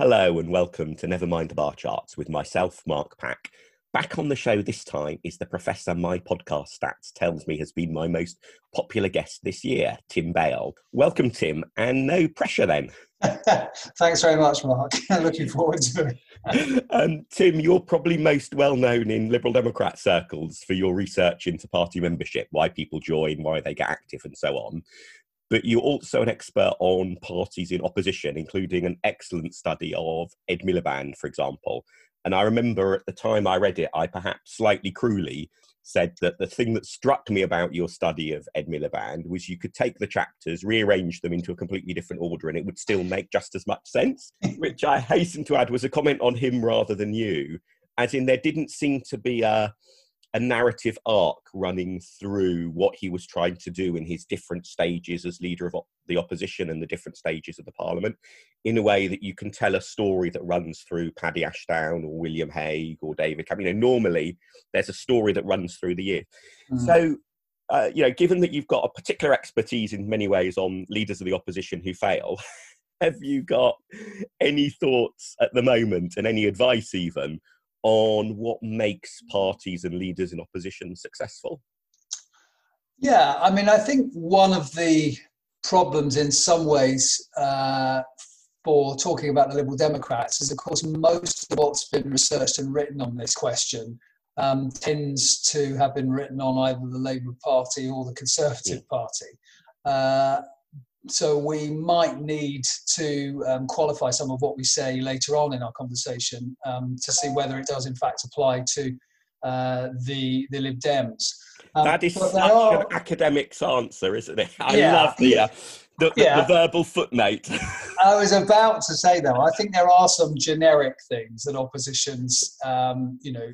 Hello and welcome to Never Mind the Bar Charts with myself, Mark Pack. Back on the show this time is the professor my podcast stats tells me has been my most popular guest this year, Tim Bale. Welcome, Tim, and no pressure then. Thanks very much, Mark. Looking forward to it. um, Tim, you're probably most well known in Liberal Democrat circles for your research into party membership, why people join, why they get active, and so on but you're also an expert on parties in opposition, including an excellent study of Ed Miliband, for example. And I remember at the time I read it, I perhaps slightly cruelly said that the thing that struck me about your study of Ed Miliband was you could take the chapters, rearrange them into a completely different order, and it would still make just as much sense, which I hasten to add was a comment on him rather than you, as in there didn't seem to be a a narrative arc running through what he was trying to do in his different stages as leader of the opposition and the different stages of the parliament in a way that you can tell a story that runs through Paddy Ashdown or William Hague or David Cameron. You know, normally there's a story that runs through the year. Mm. So, uh, you know, given that you've got a particular expertise in many ways on leaders of the opposition who fail, have you got any thoughts at the moment and any advice even on what makes parties and leaders in opposition successful? Yeah, I mean, I think one of the problems in some ways uh, for talking about the Liberal Democrats is, of course, most of what's been researched and written on this question um, tends to have been written on either the Labour Party or the Conservative yeah. Party. Uh, so we might need to um, qualify some of what we say later on in our conversation um, to see whether it does in fact apply to uh, the the Lib Dems. Um, that is such are... an academic's answer, isn't it? I yeah. love the, uh, the, the, yeah. the, verbal footnote. I was about to say though, I think there are some generic things that oppositions, um, you know,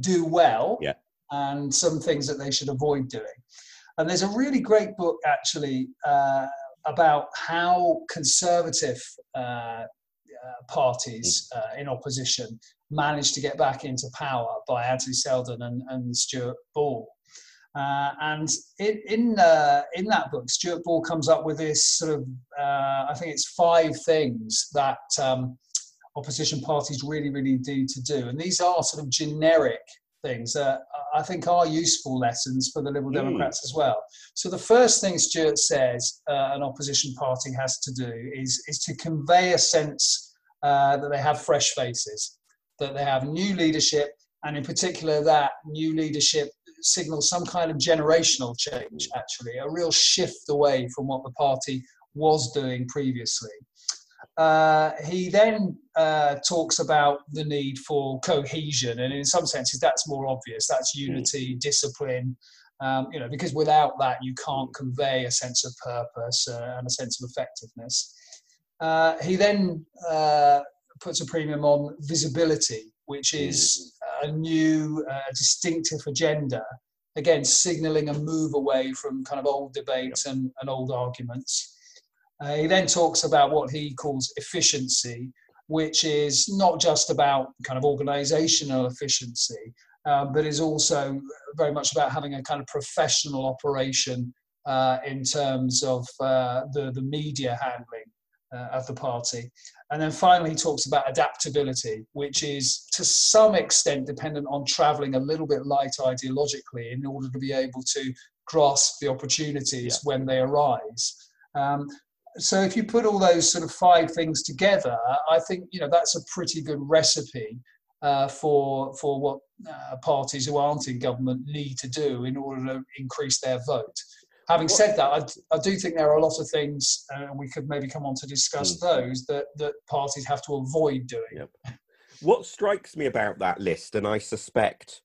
do well, yeah. and some things that they should avoid doing. And there's a really great book actually uh, about how conservative uh, uh, parties mm. uh, in opposition managed to get back into power by Anthony Seldon and, and Stuart Ball. Uh, and in in, uh, in that book, Stuart Ball comes up with this sort of uh, I think it's five things that um, opposition parties really really need to do, and these are sort of generic things that I think are useful lessons for the Liberal mm. Democrats as well. So the first thing Stuart says uh, an opposition party has to do is is to convey a sense uh, that they have fresh faces, that they have new leadership, and in particular that new leadership signals some kind of generational change. Actually, a real shift away from what the party was doing previously. Uh, he then uh, talks about the need for cohesion, and in some senses, that's more obvious. That's hmm. unity, mm. discipline. Um, you know, because without that, you can't convey a sense of purpose uh, and a sense of effectiveness. Uh, he then uh, puts a premium on visibility, which is hmm. a new, distinctive agenda. Again, signaling a move away from kind of old debates and, and old arguments. Uh, he then talks about what he calls efficiency, which is not just about kind of organizational efficiency, uh, but is also very much about having a kind of professional operation uh, in terms of uh, the, the media handling uh, of the party. And then finally, he talks about adaptability, which is to some extent dependent on traveling a little bit light ideologically in order to be able to grasp the opportunities yeah. when they arise. Um, so if you put all those sort of five things together, I think you know that's a pretty good recipe uh, for for what uh, parties who aren't in government need to do in order to increase their vote. Having said that, I, I do think there are a lot of things, uh, we could maybe come on to discuss mm. those that that parties have to avoid doing. Yep. What strikes me about that list, and I suspect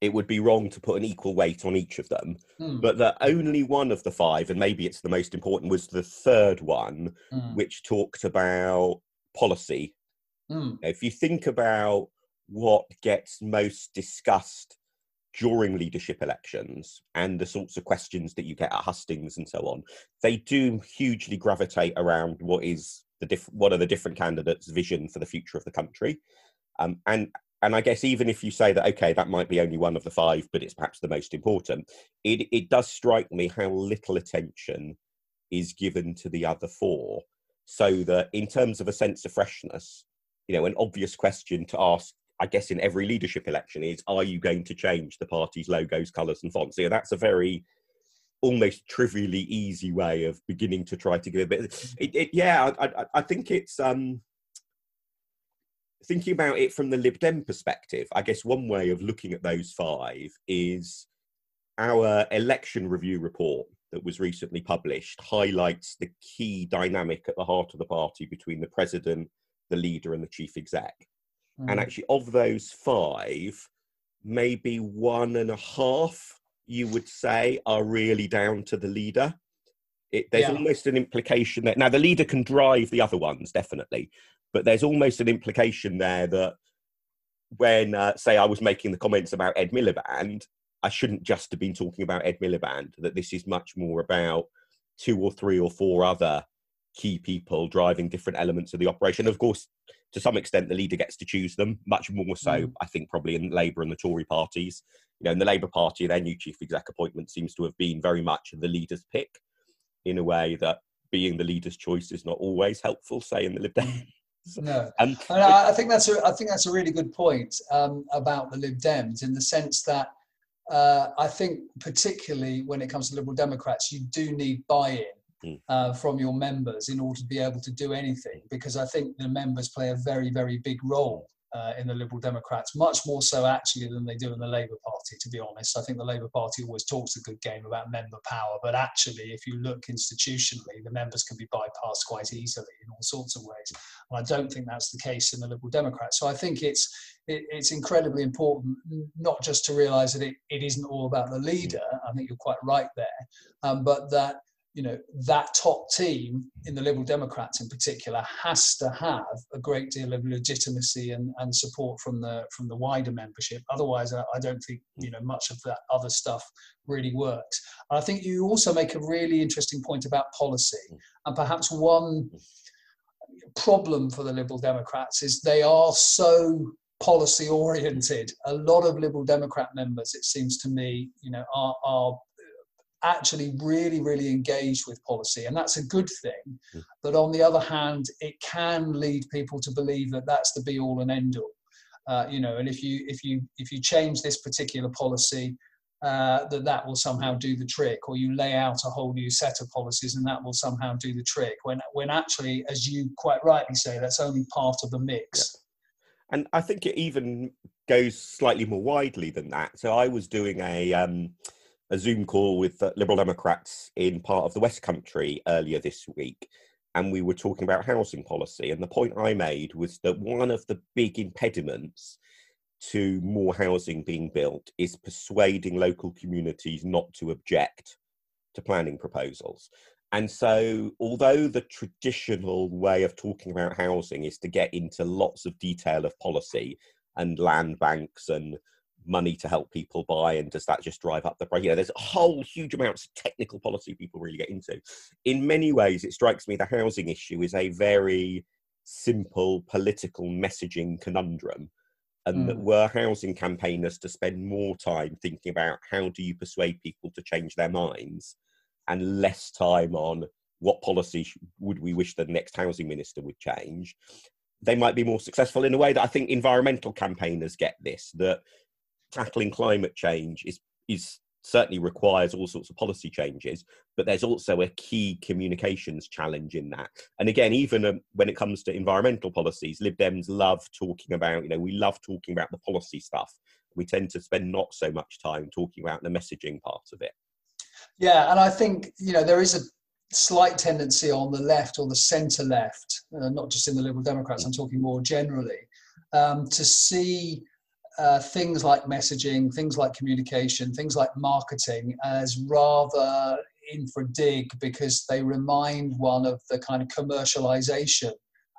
it would be wrong to put an equal weight on each of them. Mm. But that only one of the five, and maybe it's the most important, was the third one, mm. which talked about policy. Mm. If you think about what gets most discussed during leadership elections and the sorts of questions that you get at hustings and so on, they do hugely gravitate around what is the diff- what are the different candidates' vision for the future of the country. Um, and and I guess even if you say that, okay, that might be only one of the five, but it's perhaps the most important, it, it does strike me how little attention is given to the other four. so that in terms of a sense of freshness, you know, an obvious question to ask, I guess, in every leadership election is, are you going to change the party's logos, colours, and fonts? So that's a very almost trivially easy way of beginning to try to give a bit. It, it, yeah, I, I, I, think it's um, thinking about it from the Lib Dem perspective. I guess one way of looking at those five is our election review report that was recently published highlights the key dynamic at the heart of the party between the president, the leader, and the chief exec. Mm. And actually, of those five, maybe one and a half you would say are really down to the leader. It, there's yeah. almost an implication that now the leader can drive the other ones definitely, but there's almost an implication there that when uh, say I was making the comments about Ed Miliband, I shouldn't just have been talking about Ed Miliband. That this is much more about two or three or four other key people driving different elements of the operation. Of course, to some extent, the leader gets to choose them. Much more so, mm. I think, probably in Labour and the Tory parties you know, in the Labour Party, their new chief exec appointment seems to have been very much the leader's pick, in a way that being the leader's choice is not always helpful. Say in the Lib Dems. No, um, and I, I, think that's a I think that's a really good point um, about the Lib Dems in the sense that uh, I think particularly when it comes to Liberal Democrats, you do need buy-in hmm. uh, from your members in order to be able to do anything because I think the members play a very very big role uh, in the Liberal Democrats, much more so actually than they do in the Labour Party, to be honest. I think the Labour Party always talks a good game about member power, but actually, if you look institutionally, the members can be bypassed quite easily in all sorts of ways. And I don't think that's the case in the Liberal Democrats. So I think it's it, it's incredibly important not just to realise that it, it isn't all about the leader. I think you're quite right there, um, but that you know that top team in the liberal democrats in particular has to have a great deal of legitimacy and, and support from the from the wider membership. Otherwise I, I don't think you know much of that other stuff really works. And i think you also make a really interesting point about policy. Mm. And perhaps one problem for the liberal democrats is they are so policy oriented a lot of liberal democrat members it seems to me you know are, are actually really, really engaged with policy, and that's a good thing. Mm. But on the other hand, it can lead people to believe that that's the be all and end all. Uh, you know, and if you if you if you change this particular policy, uh, that that will somehow do the trick, or you lay out a whole new set of policies and that will somehow do the trick. When when actually, as you quite rightly say, that's only part of the mix. Yeah. And I think it even goes slightly more widely than that. So I was doing a um, a Zoom call with uh, Liberal Democrats in part of the West Country earlier this week, and we were talking about housing policy. And the point I made was that one of the big impediments to more housing being built is persuading local communities not to object to planning proposals. And so, although the traditional way of talking about housing is to get into lots of detail of policy and land banks and money to help people buy and does that just drive up the price? You know there's a whole huge amounts of technical policy people really get into. In many ways it strikes me the housing issue is a very simple political messaging conundrum and mm. that were housing campaigners to spend more time thinking about how do you persuade people to change their minds and less time on what policy would we wish the next housing minister would change. They might be more successful in a way that I think environmental campaigners get this that tackling climate change is is certainly requires all sorts of policy changes, but there's also a key communications challenge in that. And again, even um, when it comes to environmental policies, Lib Dems love talking about, you know, we love talking about the policy stuff. We tend to spend not so much time talking about the messaging part of it. Yeah, and I think, you know, there is a slight tendency on the left or the centre left, uh, not just in the Liberal Democrats, I'm talking more generally, um, to see uh, things like messaging, things like communication, things like marketing as rather infra dig because they remind one of the kind of commercialization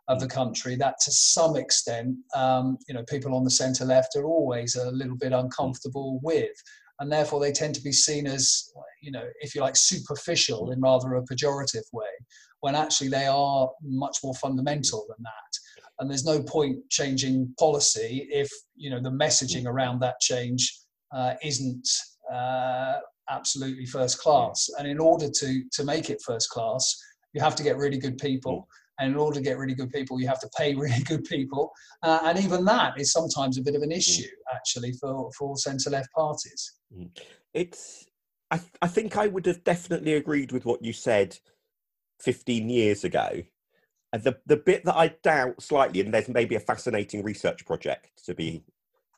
of the country that to some extent um, you know people on the center left are always a little bit uncomfortable with. And therefore they tend to be seen as you know if you like superficial in rather a pejorative way when actually they are much more fundamental than that and there's no point changing policy if you know the messaging around that change uh, isn't uh, absolutely first class. And in order to to make it first class, you have to get really good people, and in order to get really good people, you have to pay really good people, uh, and even that is sometimes a bit of an mm. issue actually for for centre left parties. Mm. It's I, I think I would have definitely agreed with what you said 15 years ago. The the bit that I doubt slightly, and there's maybe a fascinating research project to be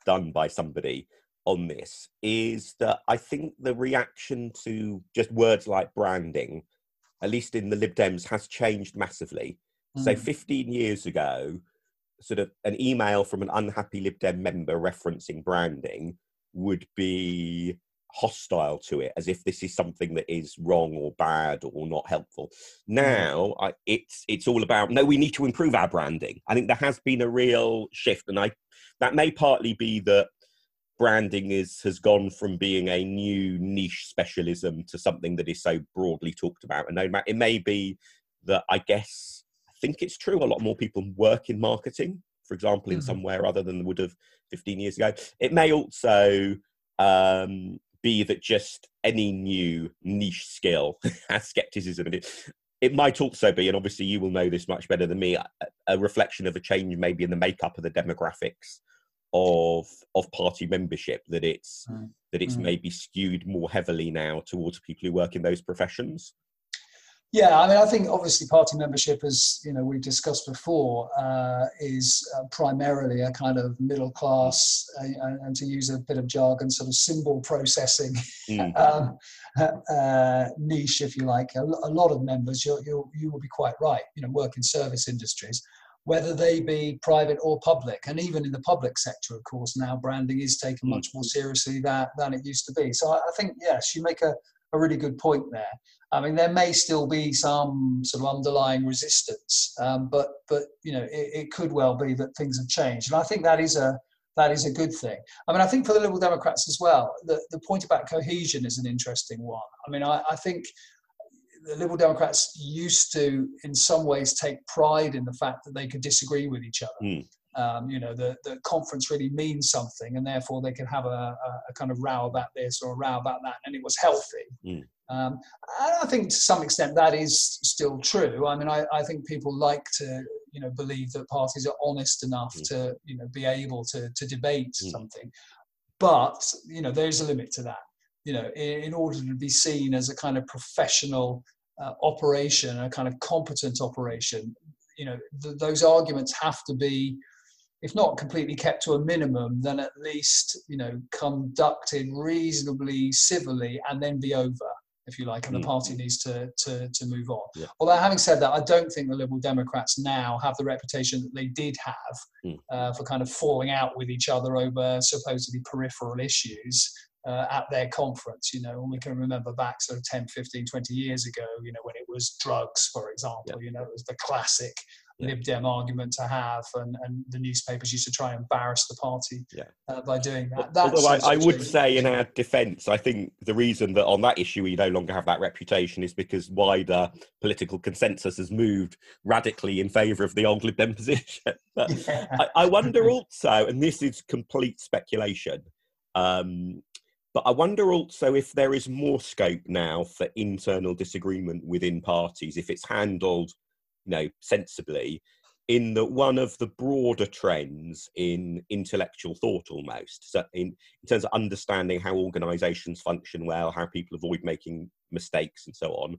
done by somebody on this, is that I think the reaction to just words like branding, at least in the Lib Dems, has changed massively. Mm. So 15 years ago, sort of an email from an unhappy Lib Dem member referencing branding would be hostile to it as if this is something that is wrong or bad or not helpful mm. now I, it's it's all about no we need to improve our branding i think there has been a real shift and i that may partly be that branding is has gone from being a new niche specialism to something that is so broadly talked about and known about it may be that i guess i think it's true a lot more people work in marketing for example in mm-hmm. somewhere other than would have 15 years ago it may also um, be that just any new niche skill has skepticism in it. It might also be, and obviously you will know this much better than me, a, a reflection of a change maybe in the makeup of the demographics of of party membership that it's mm. that it's mm. maybe skewed more heavily now towards people who work in those professions yeah, I mean, I think obviously party membership, as you know, we've discussed before, uh, is uh, primarily a kind of middle class, uh, and to use a bit of jargon, sort of symbol processing mm. um, uh, niche, if you like. A, a lot of members, you you you will be quite right. You know, work in service industries, whether they be private or public, and even in the public sector, of course, now branding is taken mm. much more seriously than than it used to be. So I, I think yes, you make a a really good point there. I mean, there may still be some sort of underlying resistance, um, but but you know, it, it, could well be that things have changed, and I think that is a that is a good thing. I mean, I think for the Liberal Democrats as well, the, the point about cohesion is an interesting one. I mean, I, I think the Liberal Democrats used to, in some ways, take pride in the fact that they could disagree with each other. Mm um, you know, the, the conference really means something, and therefore they can have a, a, a, kind of row about this or a row about that, and it was healthy. Mm. Um, and I think to some extent that is still true. I mean, I, I think people like to, you know, believe that parties are honest enough mm. to, you know, be able to, to debate mm. something. But, you know, there's a limit to that. You know, in, in order to be seen as a kind of professional uh, operation, a kind of competent operation, you know, th- those arguments have to be if not completely kept to a minimum, then at least you know conducted reasonably civilly and then be over, if you like, and the mm. party needs to to, to move on. Yeah. Although having said that, I don't think the Liberal Democrats now have the reputation that they did have mm. uh, for kind of falling out with each other over supposedly peripheral issues. Uh, at their conference, you know, and we can remember back sort of 10, 15, 20 years ago, you know, when it was drugs, for example, yeah. you know, it was the classic Lib Dem argument to have, and, and the newspapers used to try and embarrass the party yeah. uh, by doing that. That's Although I, I would say, in our defence, I think the reason that on that issue we no longer have that reputation is because wider political consensus has moved radically in favour of the old Lib Dem position. but yeah. I, I, wonder also, and this is complete speculation. Um, but I wonder also if there is more scope now for internal disagreement within parties, if it's handled you know, sensibly, in the one of the broader trends in intellectual thought almost so in, in terms of understanding how organizations function well how people avoid making mistakes and so on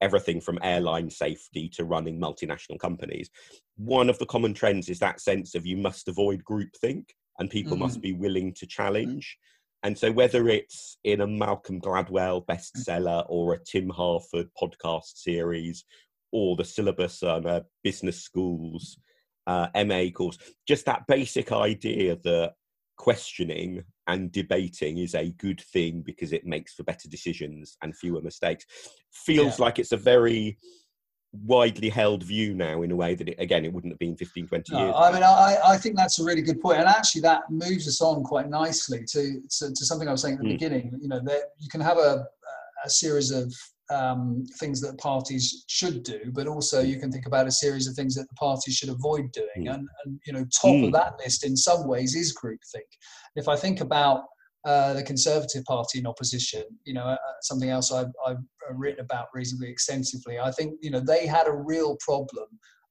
everything from airline safety to running multinational companies one of the common trends is that sense of you must avoid groupthink and people mm-hmm. must be willing to challenge. And so whether it's in a malcolm gladwell bestseller or a tim harford podcast series or the syllabus on a business schools uh, MA course. Just that basic idea that questioning and debating is a good thing because it makes for better decisions and fewer mistakes feels yeah. like it's a very widely held view now in a way that it, again it wouldn't have been 15 20 no, years i mean I, I think that's a really good point and actually that moves us on quite nicely to to, to something i was saying at the mm. beginning you know that you can have a a series of um, things that parties should do, but also you can think about a series of things that the parties should avoid doing. Mm. And, and, you know, top mm. of that list in some ways is groupthink. If I think about uh, the Conservative Party in opposition, you know, uh, something else I've, I've, written about reasonably extensively, I think, you know, they had a real problem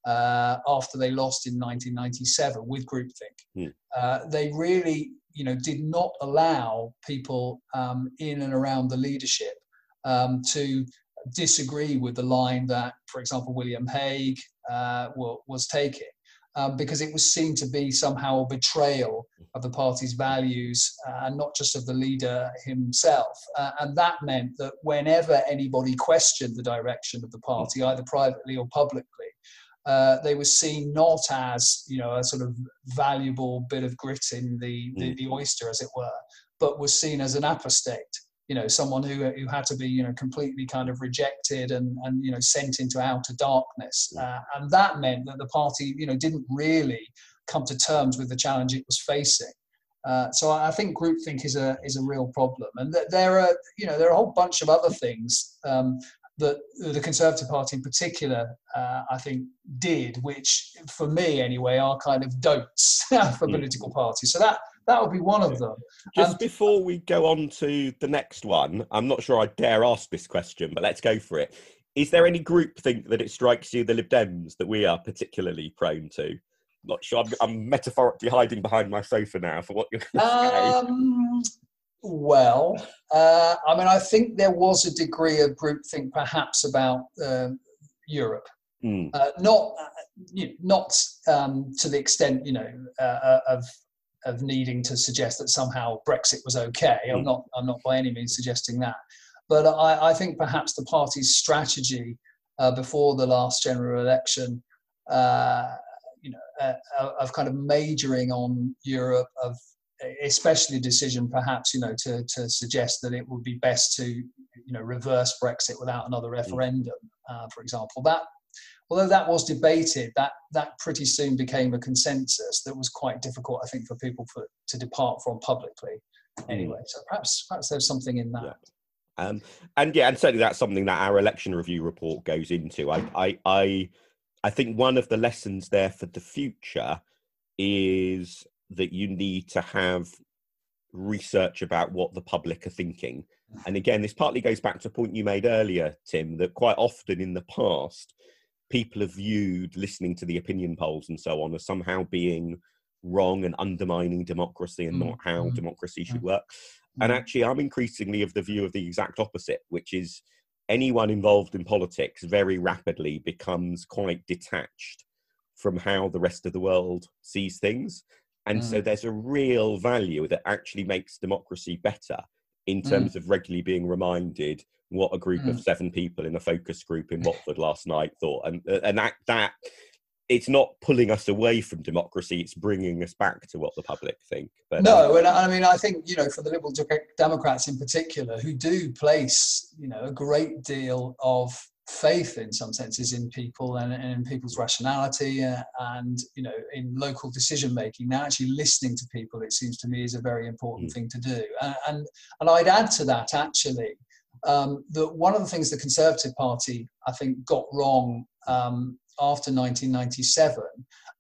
uh, after they lost in 1997 with groupthink. Mm. Uh, they really, you know, did not allow people um, in and around the leadership um, to disagree with the line that, for example, William Hague uh, was taking. Um, because it was seen to be somehow a betrayal of the party's values uh, and not just of the leader himself. Uh, and that meant that whenever anybody questioned the direction of the party, either privately or publicly, uh, they were seen not as you know a sort of valuable bit of grit in the, the, mm. the oyster, as it were, but was seen as an apostate you know someone who, who had to be you know completely kind of rejected and and you know sent into outer darkness uh, and that meant that the party you know didn't really come to terms with the challenge it was facing uh, so I think groupthink is a is a real problem, and th- there are you know there are a whole bunch of other things um, that the Conservative Party in particular, uh, I think, did, which for me anyway are kind of don'ts for mm. political parties. So that that would be one of them. Just um, before we go on to the next one, I'm not sure I dare ask this question, but let's go for it. Is there any group think that it strikes you, the Lib Dems, that we are particularly prone to? Not sure. I'm, I'm metaphorically hiding behind my sofa now for what you're going to um, say. Well, uh, I mean, I think there was a degree of groupthink perhaps about uh, Europe. Mm. Uh, not uh, you know, not um, to the extent you know uh, uh, of of needing to suggest that somehow Brexit was okay. I'm hmm. not I'm not by any means suggesting that, but I, I think perhaps the party's strategy uh, before the last general election, uh, you know, uh, uh of kind of majoring on Europe, of especially a decision perhaps you know to to suggest that it would be best to you know reverse Brexit without another hmm. referendum, uh, for example. That although that was debated, that that pretty soon became a consensus that was quite difficult, I think, for people for, to depart from publicly. Anyway, so perhaps perhaps there's something in that. Yeah. Um, and yeah, and certainly that's something that our election review report goes into. I, I, I, I think one of the lessons there for the future is that you need to have research about what the public are thinking. And again, this partly goes back to a point you made earlier, Tim, that quite often in the past, people have viewed listening to the opinion polls and so on as somehow being wrong and undermining democracy and mm. not how mm. democracy should mm. work. And mm. actually, I'm increasingly of the view of the exact opposite, which is anyone involved in politics very rapidly becomes quite detached from how the rest of the world sees things. And mm. so there's a real value that actually makes democracy better in mm. terms mm. of regularly being reminded what a group mm. of seven people in a focus group in Watford last night thought, and uh, and that that it's not pulling us away from democracy; it's bringing us back to what the public think. But, no, um, and I mean, I think you know, for the Liberal Democrats in particular, who do place you know a great deal of faith in some senses in people and, and in people's rationality uh, and you know in local decision making now actually listening to people it seems to me is a very important mm. thing to do and, and and i'd add to that actually um, that one of the things the Conservative Party, I think, got wrong um, after 1997,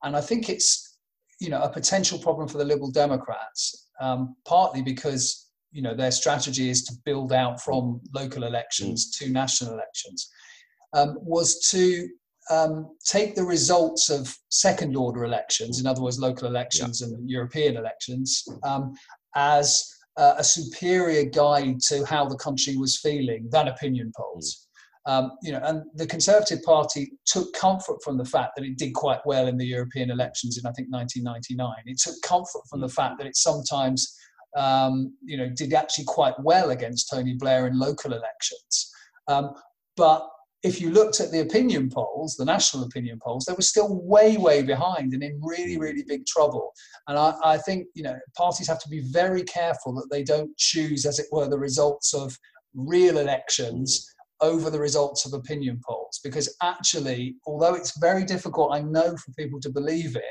and I think it's you know a potential problem for the Liberal Democrats, um, partly because you know their strategy is to build out from local elections to national elections, um, was to um, take the results of second order elections, in other words, local elections yeah. and European elections, um, as uh, a superior guide to how the country was feeling than opinion polls. Um, you know, and the Conservative Party took comfort from the fact that it did quite well in the European elections in I think 1999. It took comfort from the fact that it sometimes, um, you know, did actually quite well against Tony Blair in local elections. Um, but if you looked at the opinion polls, the national opinion polls, they were still way, way behind and in really, really big trouble. And I, I, think, you know, parties have to be very careful that they don't choose, as it were, the results of real elections over the results of opinion polls. Because actually, although it's very difficult, I know, for people to believe it,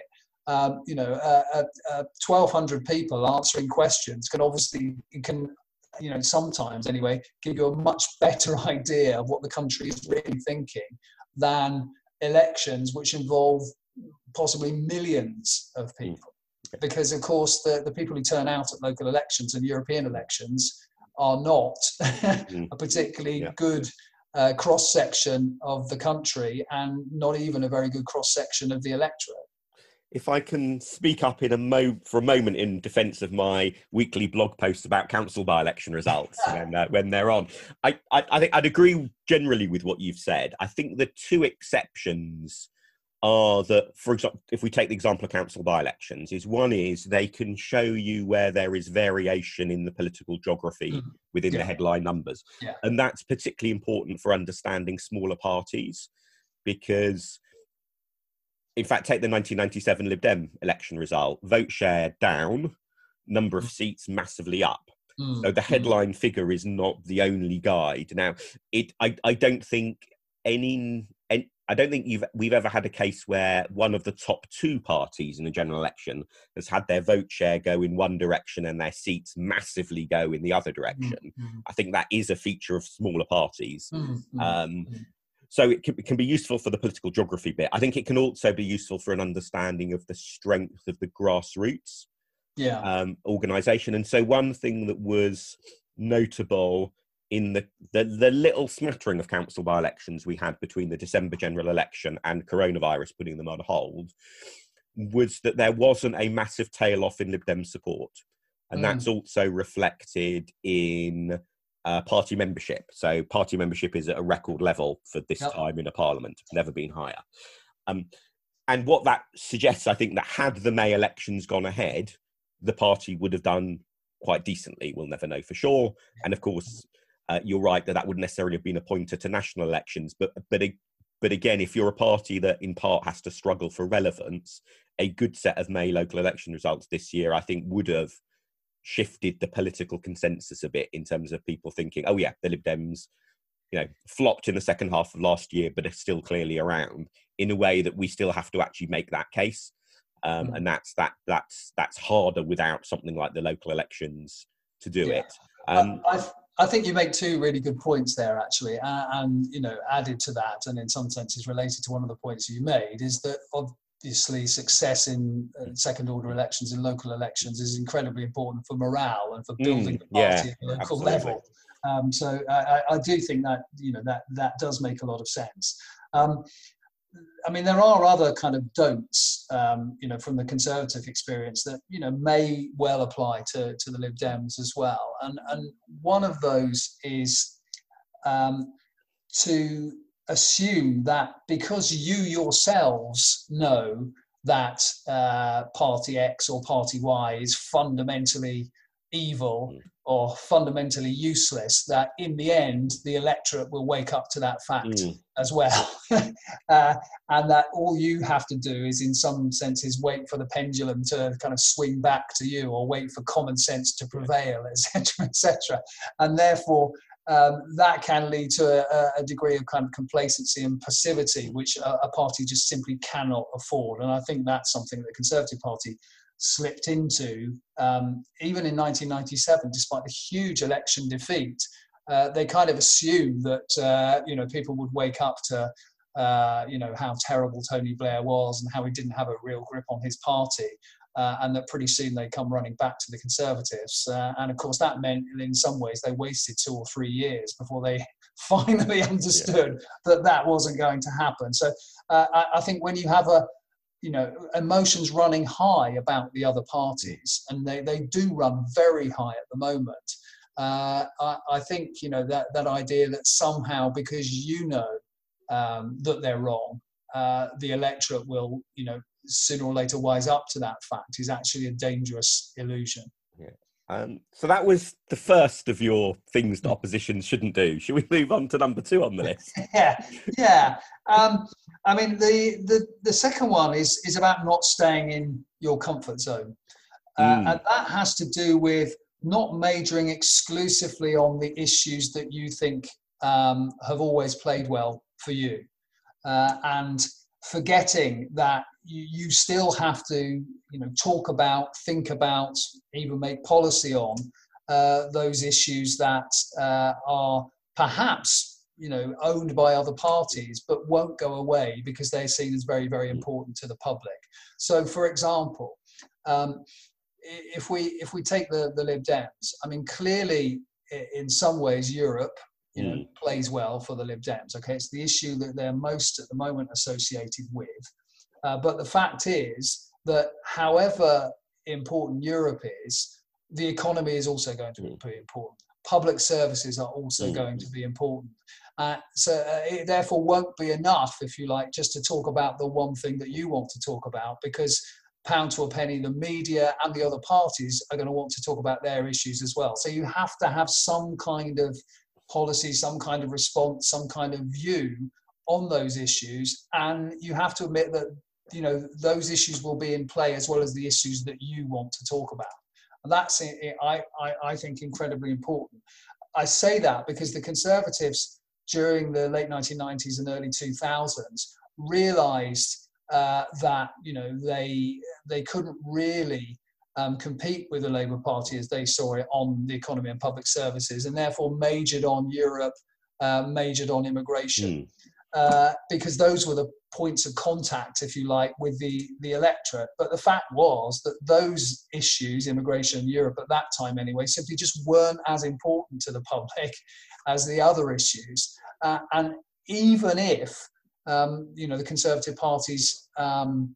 um, you know, uh, uh, uh, 1,200 people answering questions can obviously can you know, sometimes anyway, give you a much better idea of what the country is really thinking than elections which involve possibly millions of hmm. people. Because, of course, the, the people who turn out at local elections and European elections are not mm. a particularly yeah. good uh, cross section of the country and not even a very good cross section of the electorate. If I can speak up in a mo- for a moment in defence of my weekly blog posts about council by-election results when, uh, when they're on, I, I, I think I'd agree generally with what you've said. I think the two exceptions are that, for example, if we take the example of council by elections, is one is they can show you where there is variation in the political geography mm. within yeah. the headline numbers. Yeah. And that's particularly important for understanding smaller parties because, in fact, take the 1997 Lib Dem election result vote share down, number of mm. seats massively up. Mm. So the mm. headline figure is not the only guide. Now, it I, I don't think any I don't think you've we've ever had a case where one of the top two parties in a general election has had their vote share go in one direction and their seats massively go in the other direction. Mm-hmm. I think that is a feature of smaller parties. Mm-hmm. Um. So it can, it can, be useful for the political geography bit. I think it can also be useful for an understanding of the strength of the grassroots yeah. um, organisation. And so one thing that was notable in the, the, the little smattering of council by elections we had between the December general election and coronavirus putting them on hold was that there wasn't a massive tail off in Lib Dem support. And mm. that's also reflected in uh, party membership. So, party membership is at a record level for this yep. time in a parliament, never been higher. Um, and what that suggests, I think, that had the May elections gone ahead, the party would have done quite decently. We'll never know for sure. And of course, uh, you're right that that wouldn't necessarily have been a pointer to national elections. But but but again, if you're a party that in part has to struggle for relevance, a good set of May local election results this year, I think, would have shifted the political consensus a bit in terms of people thinking, oh yeah, the Lib Dems, you know, flopped in the second half of last year, but are still clearly around. In a way that we still have to actually make that case, um, mm. and that's that that's that's harder without something like the local elections to do yeah. it. Um, I, I think you make two really good points there, actually, and, and you know, added to that, and in some senses related to one of the points you made, is that obviously success in uh, second order elections and local elections is incredibly important for morale and for mm, building mm, the party yeah, at the local absolutely. level. Um, so I, I, do think that you know that that does make a lot of sense. Um, I mean, there are other kind of don'ts, um, you know, from the Conservative experience that you know may well apply to to the Lib Dems as well. And and one of those is um, to assume that because you yourselves know that uh, Party X or Party Y is fundamentally evil mm or fundamentally useless, that in the end the electorate will wake up to that fact mm. as well. uh, and that all you have to do is, in some senses, wait for the pendulum to kind of swing back to you or wait for common sense to prevail, etc., etc. And therefore, um, that can lead to a, a, degree of kind of complacency and passivity, which a, a party just simply cannot afford. And I think that's something that the Conservative Party slipped into, um, even in 1997, despite the huge election defeat. Uh, they kind of assumed that uh, you know people would wake up to uh, you know how terrible Tony Blair was and how he didn't have a real grip on his party, uh, and that pretty soon they come running back to the Conservatives. Uh, and of course, that meant in some ways they wasted two or three years before they finally understood yeah. that that wasn't going to happen. So uh, I, I, think when you have a you know emotions running high about the other parties and they, they do run very high at the moment uh, I, I, think you know that that idea that somehow because you know um, that they're wrong uh, the electorate will you know sooner or later wise up to that fact is actually a dangerous illusion yeah. Um, so that was the first of your things that opposition shouldn't do. Should we move on to number two on the list? yeah, yeah. Um, I mean, the, the the second one is is about not staying in your comfort zone, uh, mm. and that has to do with not majoring exclusively on the issues that you think um, have always played well for you, uh, and forgetting that you, you still have to you know talk about think about even make policy on uh, those issues that uh, are perhaps you know owned by other parties but won't go away because they're seen as very very important to the public so for example um, if we if we take the the lib dems i mean clearly in some ways europe you know, mm. plays well for the Lib Dems. Okay, it's the issue that they're most at the moment associated with. Uh, but the fact is that, however important Europe is, the economy is also going to be mm. important. Public services are also mm. going to be important. Uh, so uh, it therefore won't be enough, if you like, just to talk about the one thing that you want to talk about, because pound to a penny, the media and the other parties are going to want to talk about their issues as well. So you have to have some kind of policy, some kind of response, some kind of view on those issues, and you have to admit that you know those issues will be in play as well as the issues that you want to talk about. And that's I, I, I think incredibly important. I say that because the Conservatives during the late 1990s and early 2000s realized uh, that you know they they couldn't really um, compete with the Labour Party as they saw it on the economy and public services, and therefore majored on Europe, uh, majored on immigration, mm. Uh, because those were the points of contact, if you like, with the, the electorate. But the fact was that those issues, immigration in Europe at that time anyway, simply just weren't as important to the public as the other issues. Uh, and even if um, you know the Conservative Party's um,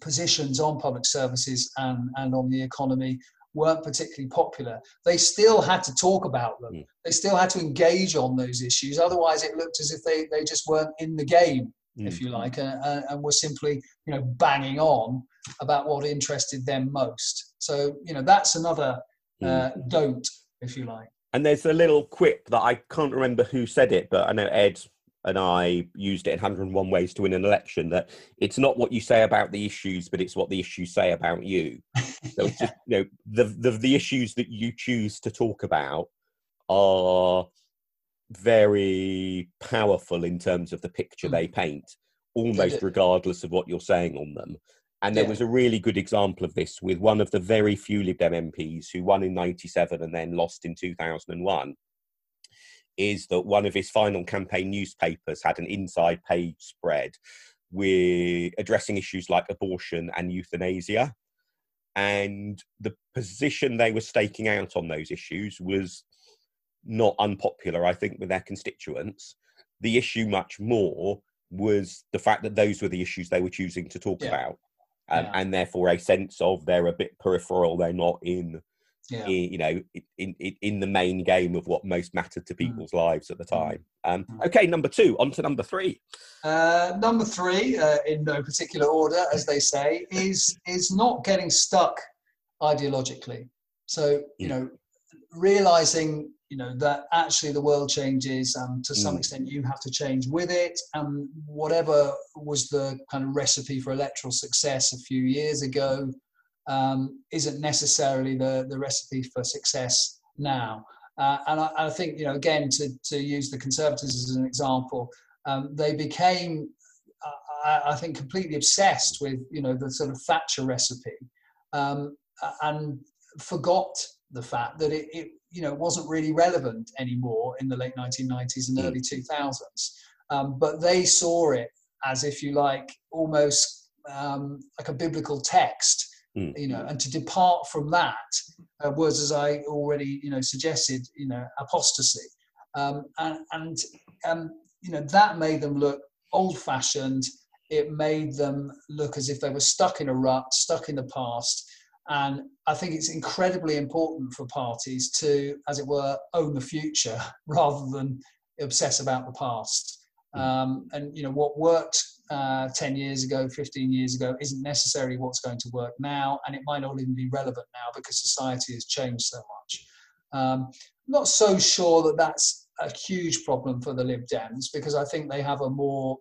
positions on public services and, and on the economy weren't particularly popular. They still had to talk about them. Mm. They still had to engage on those issues. Otherwise, it looked as if they, they just weren't in the game, mm. if you like, and, and were simply you know banging on about what interested them most. So you know that's another uh, mm. don't, if you like. And there's a little quip that I can't remember who said it, but I know Ed and I used it in 101 Ways to Win an Election that it's not what you say about the issues, but it's what the issues say about you. So yeah. just, you know, the, the, the issues that you choose to talk about are very powerful in terms of the picture mm. they paint, almost regardless of what you're saying on them. And there yeah. was a really good example of this with one of the very few Lib Dem MPs who won in 97 and then lost in 2001 is that one of his final campaign newspapers had an inside page spread with addressing issues like abortion and euthanasia. And the position they were staking out on those issues was not unpopular, I think, with their constituents. The issue, much more, was the fact that those were the issues they were choosing to talk yeah. about. Um, yeah. And therefore, a sense of they're a bit peripheral, they're not in yeah. in, you know, in, in, in the main game of what most mattered to mm. people's mm. lives at the mm. time. Um, mm. okay, number two, on to number three. Uh, number three, uh, in no particular order, as they say, is is not getting stuck ideologically. So you mm. know, realizing you know that actually the world changes and to some mm. extent you have to change with it and whatever was the kind of recipe for electoral success a few years ago um, isn't necessarily the, the recipe for success now. Uh, and I, I, think, you know, again, to, to use the Conservatives as an example, um, they became, uh, I, I, think, completely obsessed with, you know, the sort of Thatcher recipe um, and forgot the fact that it, it, you know, wasn't really relevant anymore in the late 1990s and hmm. early 2000s. Um, but they saw it as, if you like, almost um, like a biblical text mm. you know, and to depart from that uh, was, as I already, you know, suggested, you know, apostasy, um, and and um, you know that made them look old-fashioned. It made them look as if they were stuck in a rut, stuck in the past. And I think it's incredibly important for parties to, as it were, own the future rather than obsess about the past. Mm. Um, and you know what worked uh, 10 years ago, 15 years ago, isn't necessarily what's going to work now, and it might not even be relevant now because society has changed so much. Um, not so sure that that's a huge problem for the Lib Dems because I think they have a more,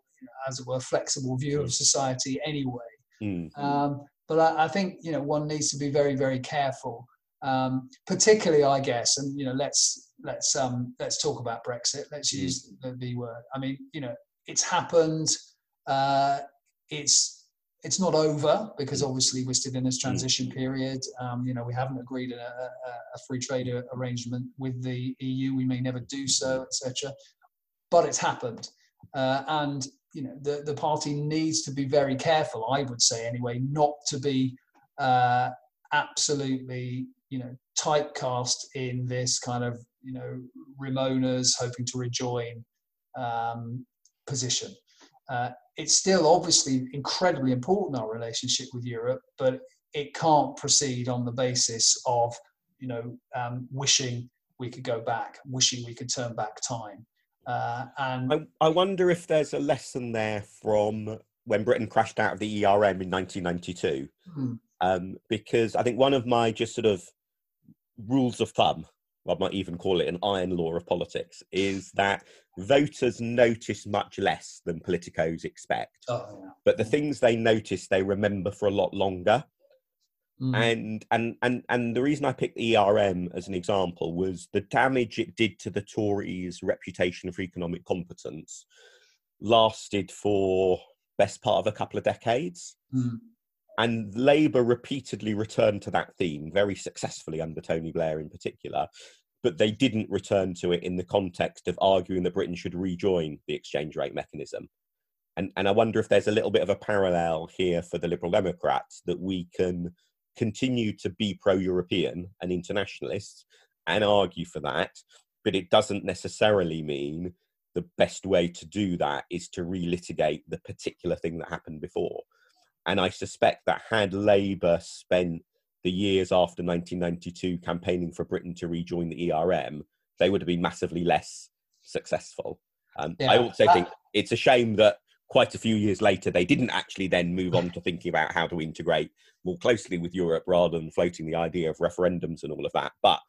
as it were, flexible view of society anyway. Mm. Um, but I, I, think you know one needs to be very, very careful, um, particularly, I guess. And you know, let's let's um, let's talk about Brexit. Let's mm. use the, the word. I mean, you know, it's happened. Uh, it's it's not over because mm. obviously we're still in this mm. transition period. Um, you know, we haven't agreed a, a, a, free trade arrangement with the EU. We may never do so, etc. But it's happened, uh, and you know the the party needs to be very careful. I would say anyway, not to be uh, absolutely you know, typecast in this kind of, you know, Remoaners hoping to rejoin um, position. Uh, it's still obviously incredibly important our relationship with Europe, but it can't proceed on the basis of you know um, wishing we could go back, wishing we could turn back time. Uh, and I, I, wonder if there's a lesson there from when Britain crashed out of the ERM in 1992, hmm. um, because I think one of my just sort of rules of thumb I might even call it an iron law of politics, is that voters notice much less than politicos expect. Oh, yeah. But the things they notice, they remember for a lot longer. Mm. And and and and the reason I picked ERM as an example was the damage it did to the Tories' reputation for economic competence lasted for best part of a couple of decades. Mm. And Labour repeatedly returned to that theme very successfully under Tony Blair in particular, but they didn't return to it in the context of arguing that Britain should rejoin the exchange rate mechanism. And, and I wonder if there's a little bit of a parallel here for the Liberal Democrats that we can continue to be pro European and internationalists and argue for that, but it doesn't necessarily mean the best way to do that is to relitigate the particular thing that happened before. And I suspect that had Labour spent the years after 1992 campaigning for Britain to rejoin the ERM, they would have been massively less successful. Um, yeah. I also think it's a shame that quite a few years later they didn't actually then move on to thinking about how to integrate more closely with Europe rather than floating the idea of referendums and all of that. But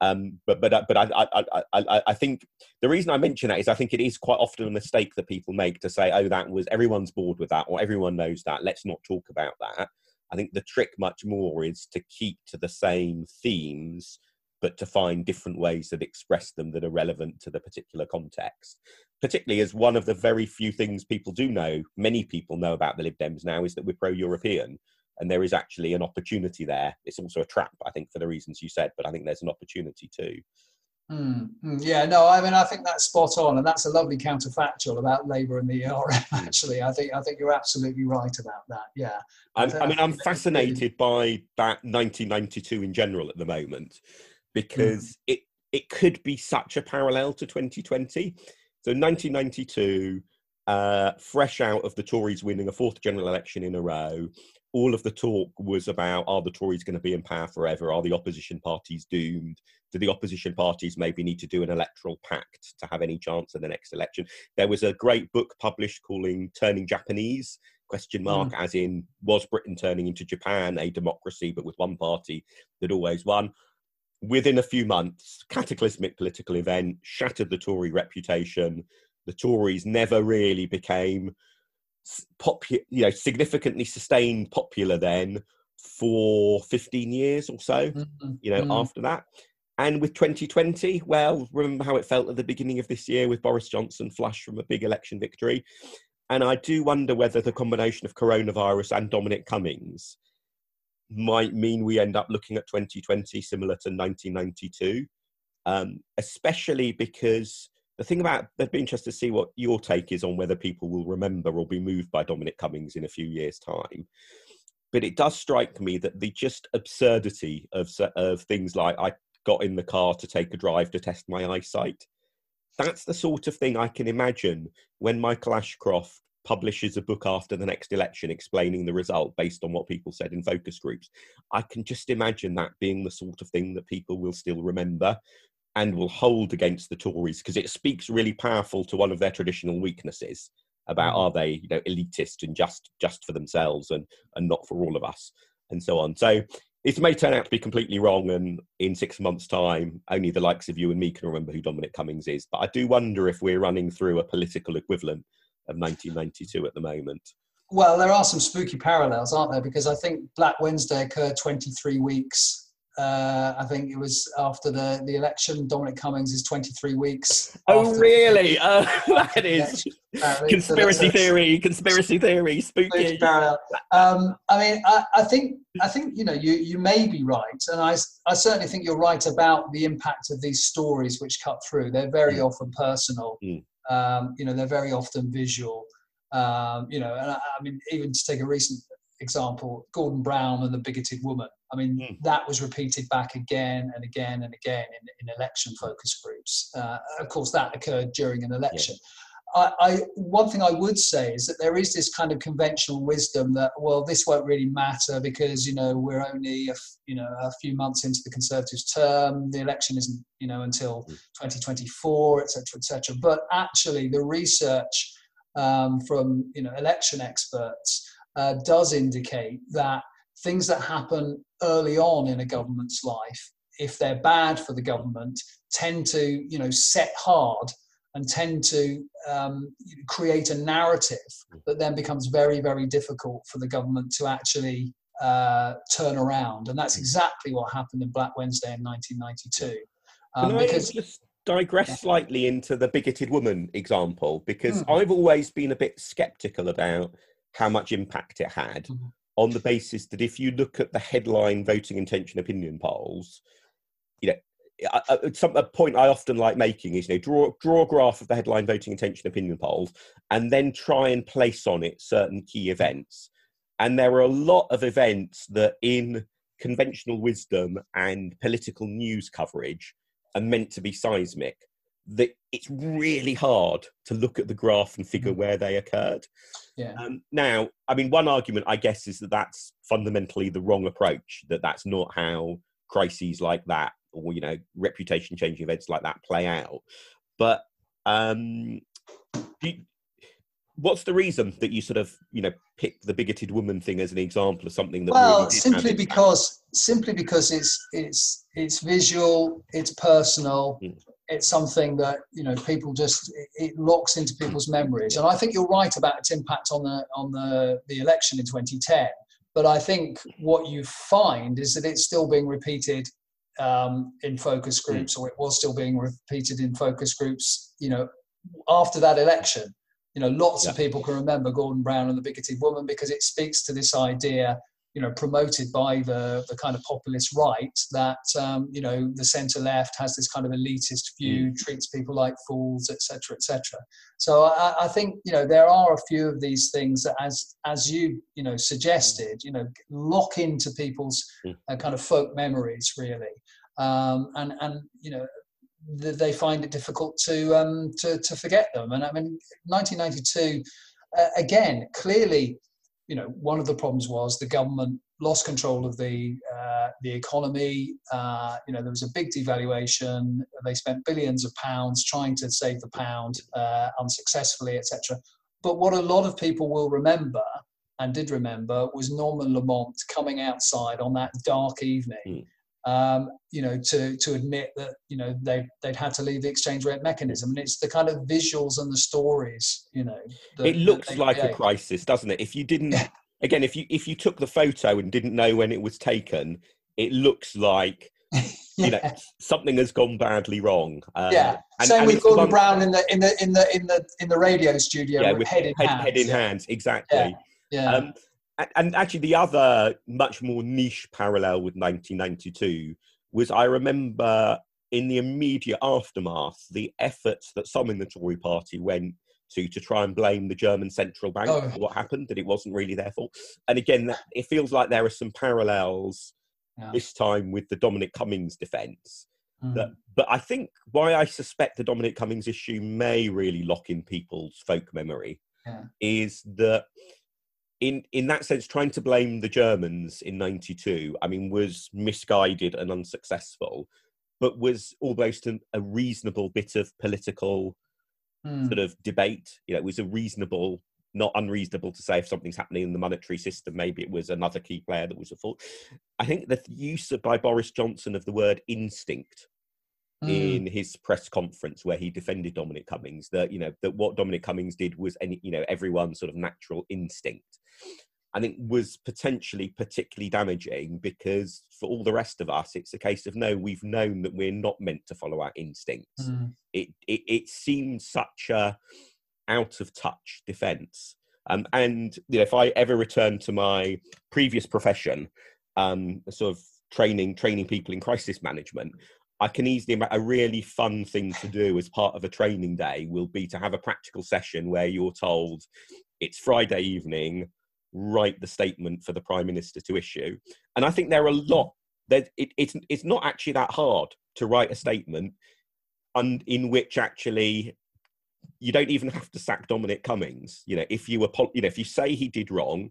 um, but but but I, I, I I think the reason I mention that is I think it is quite often a mistake that people make to say, oh, that was everyone's bored with that or everyone knows that. Let's not talk about that. I think the trick much more is to keep to the same themes, but to find different ways that express them that are relevant to the particular context. Particularly as one of the very few things people do know, many people know about the Lib Dems now, is that we're pro European. And there is actually an opportunity there. It's also a trap, I think, for the reasons you said, but I think there's an opportunity too. Mm, yeah, no, I mean, I think that's spot on, and that's a lovely counterfactual about Labour and the ERM. Actually, I think I think you're absolutely right about that. Yeah, I, I mean, I'm fascinated by that 1992 in general at the moment because mm. it it could be such a parallel to 2020. So 1992, uh, fresh out of the Tories winning a fourth general election in a row, all of the talk was about are the Tories going to be in power forever? Are the opposition parties doomed? Do the opposition parties maybe need to do an electoral pact to have any chance in the next election? There was a great book published calling Turning Japanese, question mark, mm. as in was Britain turning into Japan, a democracy but with one party that always won? Within a few months, cataclysmic political event shattered the Tory reputation. The Tories never really became popular, you know, significantly sustained popular then for 15 years or so, mm-hmm. you know, mm-hmm. after that. And with 2020, well, remember how it felt at the beginning of this year with Boris Johnson flush from a big election victory. And I do wonder whether the combination of coronavirus and Dominic Cummings might mean we end up looking at 2020 similar to 1992, um, especially because the thing about they'd be interested to see what your take is on whether people will remember or be moved by Dominic Cummings in a few years' time. But it does strike me that the just absurdity of of things like I got in the car to take a drive to test my eyesight. That's the sort of thing I can imagine when Michael Ashcroft publishes a book after the next election explaining the result based on what people said in focus groups. I can just imagine that being the sort of thing that people will still remember and will hold against the Tories because it speaks really powerful to one of their traditional weaknesses about mm. are they you know elitist and just just for themselves and and not for all of us and so on. So it may turn out to be completely wrong, and in six months' time, only the likes of you and me can remember who Dominic Cummings is. But I do wonder if we're running through a political equivalent of 1992 at the moment. Well, there are some spooky parallels, aren't there? Because I think Black Wednesday occurred 23 weeks uh, I think it was after the, the election. Dominic Cummings is 23 weeks. Oh, really? Uh, that is conspiracy so theory. Conspiracy theory. Spooky. Um, I mean, I, I, think I think you know you you may be right, and I I certainly think you're right about the impact of these stories which cut through. They're very mm. often personal. Mm. Um, you know, they're very often visual. Um, you know, and I, I mean, even to take a recent example, Gordon Brown and the bigoted woman. I mean, mm. that was repeated back again and again and again in, in election focus groups. Uh, of course, that occurred during an election. Yeah. I, I, one thing I would say is that there is this kind of conventional wisdom that well this won't really matter because you know we're only a, you know a few months into the Conservatives' term the election isn't you know until mm. 2024 etc etc but actually the research um, from you know election experts uh, does indicate that things that happen early on in a government's life, if they're bad for the government, tend to you know set hard and tend to um, create a narrative that then becomes very very difficult for the government to actually uh, turn around, and that's exactly what happened in Black Wednesday in 1992. Um, because just digress yeah. slightly into the bigoted woman example because mm. I've always been a bit skeptical about how much impact it had. Mm-hmm on the basis that if you look at the headline voting intention opinion polls, you know, a, some, a point I often like making is, you know, draw draw a graph of the headline voting intention opinion polls, and then try and place on it certain key events. And there are a lot of events that, in conventional wisdom and political news coverage, are meant to be seismic that it's really hard to look at the graph and figure mm. where they occurred. Yeah. Um, now, I mean, one argument, I guess, is that that's fundamentally the wrong approach. That that's not how crises like that, or you know, reputation-changing events like that play out. But um, you, what's the reason that you sort of you know pick the bigoted woman thing as an example of something that well really simply because simply because it's it's it's visual it's personal mm it's something that you know people just it locks into people's memories and i think you're right about its impact on the on the the election in 2010 but i think what you find is that it's still being repeated um, in focus hmm. groups or it was still being repeated in focus groups you know after that election you know lots yeah. of people can remember gordon brown and the bigoted woman because it speaks to this idea you know promoted by the the kind of populist right that um, you know the centre left has this kind of elitist view, mm. treats people like fools, etc., etc. So I, I, think you know there are a few of these things that, as as you you know suggested, you know lock into people's mm. uh, kind of folk memories really, um, and and you know they find it difficult to um, to to forget them. And I mean, 1992 uh, again clearly you know, one of the problems was the government lost control of the uh, the economy. Uh, you know, there was a big devaluation. They spent billions of pounds trying to save the pound uh, unsuccessfully, etc. But what a lot of people will remember and did remember was Norman Lamont coming outside on that dark evening. Mm. Um, you know, to to admit that you know they they'd had to leave the exchange rate mechanism, and it's the kind of visuals and the stories. You know, that, it looks like create. a crisis, doesn't it? If you didn't, again, if you if you took the photo and didn't know when it was taken, it looks like yeah. you know something has gone badly wrong. Uh, yeah, and, same and with Gordon Brown in the in the in the in the in the radio studio yeah, with, head in head, hands. Head in hands, exactly. Yeah. yeah. Um, and actually, the other much more niche parallel with 1992 was I remember in the immediate aftermath the efforts that some in the Tory party went to to try and blame the German central bank oh. for what happened, that it wasn't really their fault. And again, it feels like there are some parallels yeah. this time with the Dominic Cummings defence. Mm. That, but I think why I suspect the Dominic Cummings issue may really lock in people's folk memory yeah. is that in in that sense, trying to blame the Germans in '92, I mean, was misguided and unsuccessful, but was almost an, a reasonable bit of political mm. sort of debate. You know, it was a reasonable, not unreasonable to say if something's happening in the monetary system, maybe it was another key player that was at fault. I think the use by Boris Johnson of the word instinct mm. in his press conference where he defended Dominic Cummings that you know that what Dominic Cummings did was any you know everyone's sort of natural instinct. I think was potentially particularly damaging because for all the rest of us, it's a case of no, we've known that we're not meant to follow our instincts. Mm. It, it it seems such a out of touch defence. Um, and you know, if I ever return to my previous profession, um, sort of training training people in crisis management, I can easily imagine a really fun thing to do as part of a training day will be to have a practical session where you're told it's Friday evening, write the statement for the prime minister to issue. And I think there are a lot that it, it's it's not actually that hard to write a statement and in which actually you don't even have to sack Dominic Cummings. You know, if you apo- you know if you say he did wrong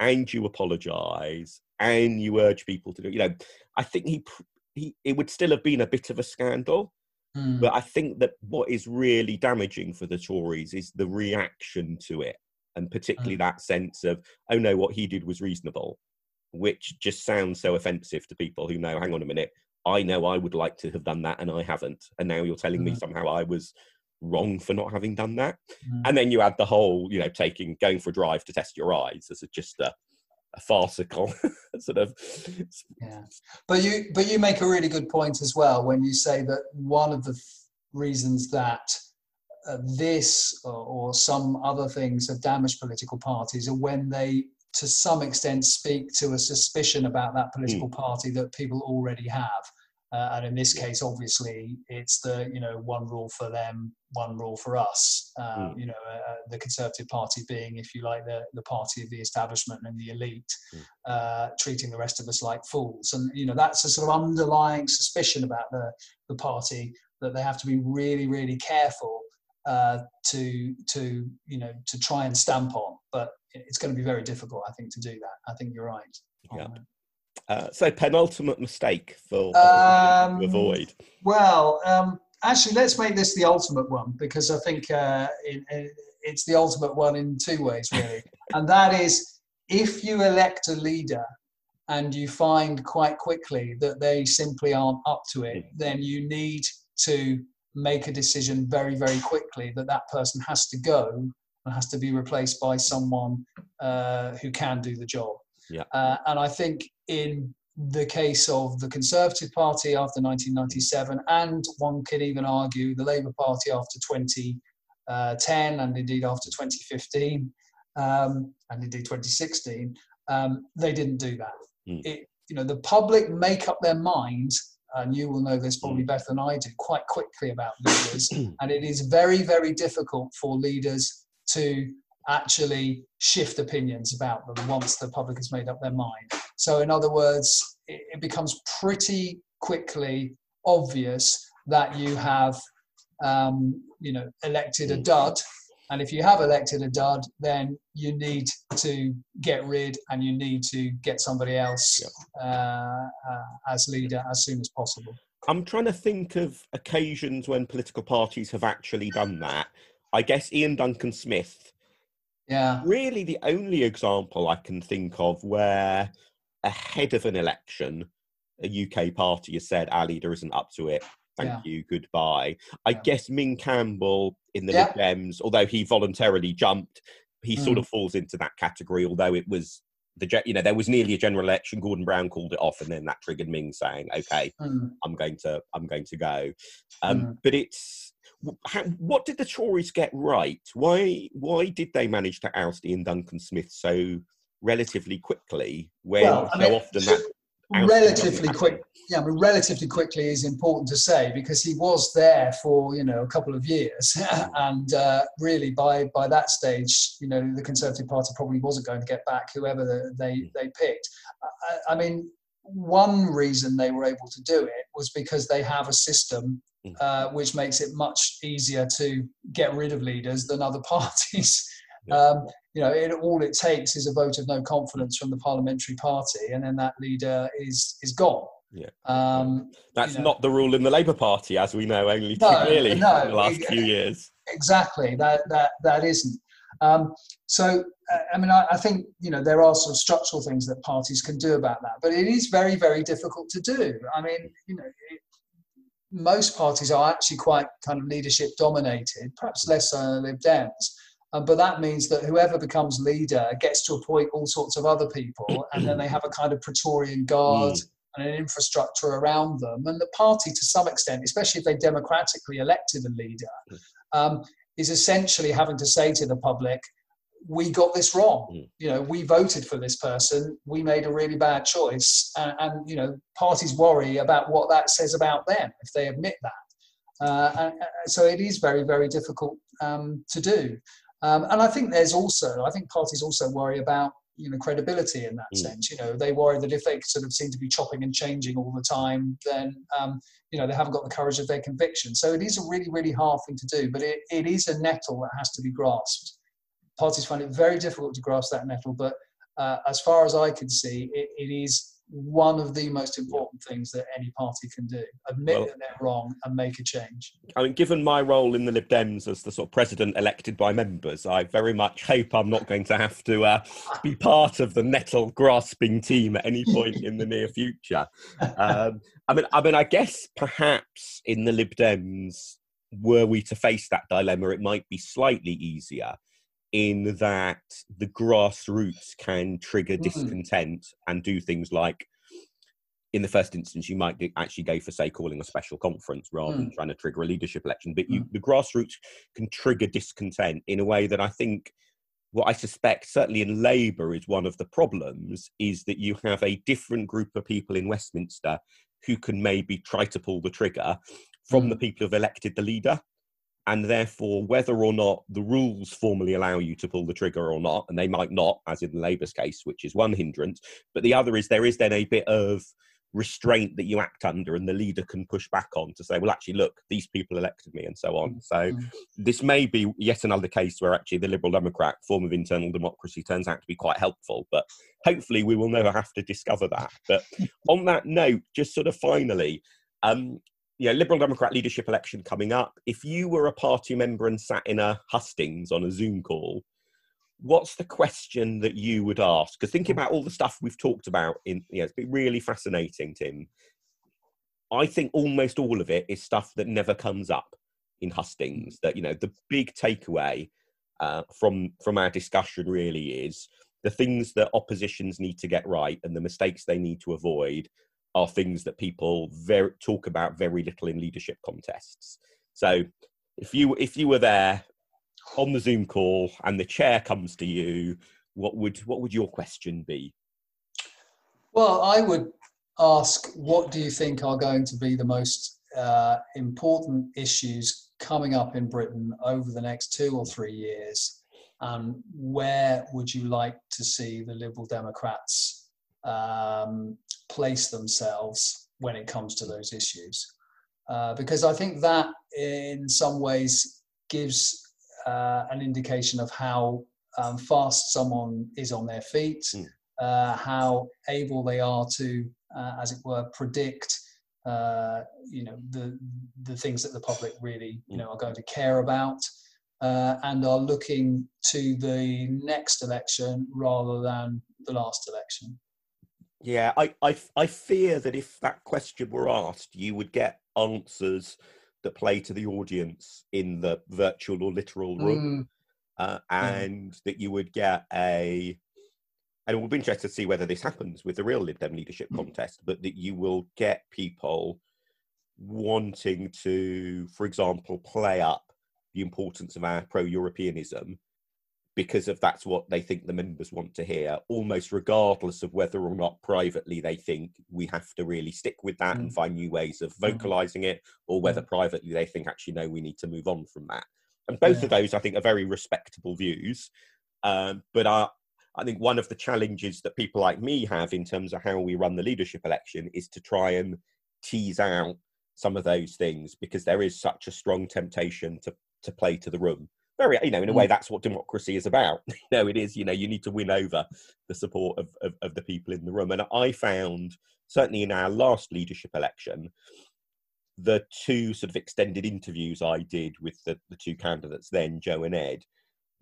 and you apologise and you urge people to do, you know, I think he he it would still have been a bit of a scandal. Mm. But I think that what is really damaging for the Tories is the reaction to it, and particularly mm. that sense of, oh no, what he did was reasonable, which just sounds so offensive to people who know, hang on a minute, I know I would like to have done that and I haven't. And now you're telling mm. me somehow I was wrong for not having done that. Mm. And then you add the whole, you know, taking, going for a drive to test your eyes as a, just a, a farcical sort of. Yeah. But you, but you make a really good point as well when you say that one of the th- reasons that this or, or some other things have damaged political parties are when they to some extent speak to a suspicion about that political mm. party that people already have. Uh, and in this case, obviously, it's the you know one rule for them, one rule for us. Um, mm. You know, uh, uh, the Conservative Party being, if you like, the the party of the establishment and the elite, mm. uh, treating the rest of us like fools. And you know, that's a sort of underlying suspicion about the the party that they have to be really, really careful uh, to to you know to try and stamp on. But it's going to be very difficult, I think, to do that. I think you're right. Yeah. Uh, so penultimate mistake for um, to avoid. Well, um, actually, let's make this the ultimate one because I think uh, it, it, it's the ultimate one in two ways, really, and that is if you elect a leader and you find quite quickly that they simply aren't up to it, hmm. then you need to make a decision very, very quickly that that person has to go and has to be replaced by someone uh, who can do the job. Yeah. Uh, and I think in the case of the Conservative Party after 1997, and one could even argue the Labour Party after 2010, uh, and indeed after 2015, um, and indeed 2016, um, they didn't do that. Mm. It, you know, the public make up their minds, and you will know this probably hmm. better than I do, quite quickly about leaders, and it is very, very difficult for leaders to actually shift opinions about them once the public has made up their mind. So, in other words, it, it becomes pretty quickly obvious that you have, um, you know, elected a dud. And if you have elected a dud, then you need to get rid and you need to get somebody else uh, uh, as leader as soon as possible. I'm trying to think of occasions when political parties have actually done that. I guess Iain Duncan Smith yeah. Really, the only example I can think of where ahead of an election, a UK party has said our leader isn't up to it. Thank yeah. you, goodbye. I yeah. guess Ming Campbell in the yeah. Lib Dems, although he voluntarily jumped, he mm. sort of falls into that category. Although it was the you know there was nearly a general election, Gordon Brown called it off, and then that triggered Ming saying, "Okay, mm. I'm going to I'm going to go." Um, mm. But it's how, what did the Tories get right? Why why did they manage to oust Iain Duncan Smith so relatively quickly when well, so mean, often that relatively quick yeah I mean, relatively quickly is important to say because he was there for you know a couple of years and uh, really by by that stage you know the conservative party probably wasn't going to get back whoever the, they they picked I, I, mean one reason they were able to do it was because they have a system Mm. uh, which makes it much easier to get rid of leaders than other parties. Um, you know, it, all it takes is a vote of no confidence from the parliamentary party, and then that leader is is gone. Yeah, um, that's you know. not the rule in the Labour Party, as we know only too no, clearly no, in the last few years. Exactly, that that that isn't. Um, so, uh, I mean, I, I, think you know there are sort of structural things that parties can do about that, but it is very, very difficult to do. I mean, you know, it, most parties are actually quite kind of leadership dominated, perhaps less so than Lib Dems. Um, but that means that whoever becomes leader gets to appoint all sorts of other people, and then they have a kind of Praetorian guard mm. and an infrastructure around them. And the party, to some extent, especially if they democratically elected a leader, um, is essentially having to say to the public, we got this wrong. Mm. You know, we voted for this person. We made a really bad choice, and, and, you know, parties worry about what that says about them if they admit that. Uh, and, and so it is very, very difficult um, to do. Um, and I think there's also, I think parties also worry about you know credibility in that mm. sense. You know, they worry that if they sort of seem to be chopping and changing all the time, then um, you know they haven't got the courage of their conviction. So it is a really really hard thing to do, but it, it is a nettle that has to be grasped. Parties find it very difficult to grasp that nettle, but uh, as far as I can see, it, it is one of the most important things that any party can do. Admit well, that they're wrong and make a change. I mean given my role in the lib dems as the sort of president elected by members i very much hope i'm not going to have to uh, be part of the nettle grasping team at any point in the near future. Um, i mean i mean i guess perhaps in the lib dems were we to face that dilemma it might be slightly easier in that the grassroots can trigger mm. discontent and do things like in the first instance you might actually go for say calling a special conference rather mm. than trying to trigger a leadership election but you, mm. the grassroots can trigger discontent in a way that i think what i suspect certainly in labour is one of the problems is that you have a different group of people in westminster who can maybe try to pull the trigger from the mm. people who've elected the leader and therefore whether or not the rules formally allow you to pull the trigger or not and they might not as in labour's case which is one hindrance but the other is there is then a bit of restraint that you act under and the leader can push back on to say well actually look these people elected me and so on so mm-hmm. this may be yet another case where actually the liberal democrat form of internal democracy turns out to be quite helpful but hopefully we will never have to discover that but on that note just sort of finally um, you know, Liberal Democrat leadership election coming up. If you were a party member and sat in a hustings on a Zoom call, what's the question that you would ask? Because thinking about all the stuff we've talked about in, you know, it's been really fascinating, Tim. I think almost all of it is stuff that never comes up in hustings. That you know, the big takeaway uh, from from our discussion really is the things that oppositions need to get right and the mistakes they need to avoid are things that people very, talk about very little in leadership contests. So if you if you were there on the Zoom call and the chair comes to you, what would what would your question be? Well, I would ask, what do you think are going to be the most uh, important issues coming up in Britain over the next two or three years? And where would you like to see the Liberal Democrats um, place themselves when it comes to those issues. Uh, because I think that in some ways gives uh, an indication of how um, fast someone is on their feet, mm. uh, how able they are to, uh, as it were, predict. Uh, you know the the things that the public really you know are going to care about, uh, and are looking to the next election rather than the last election. Yeah, I, I, I fear that if that question were asked, you would get answers that play to the audience in the virtual or literal room, mm. uh, and mm. that you would get a. And it will be interesting to see whether this happens with the real Lib Dem leadership mm. contest, but that you will get people wanting to, for example, play up the importance of our pro-Europeanism because of that's what they think the members want to hear, almost regardless of whether or not privately they think we have to really stick with that mm. and find new ways of mm. vocalizing it, or whether mm. privately they think actually no, we need to move on from that. And both yeah. of those, I think, are very respectable views. Um, but I, I think one of the challenges that people like me have in terms of how we run the leadership election is to try and tease out some of those things because there is such a strong temptation to to play to the room very you know in a way mm. that's what democracy is about you know it is you know you need to win over the support of, of, of, the people in the room and i found certainly in our last leadership election the two sort of extended interviews i did with the, the two candidates then jo and ed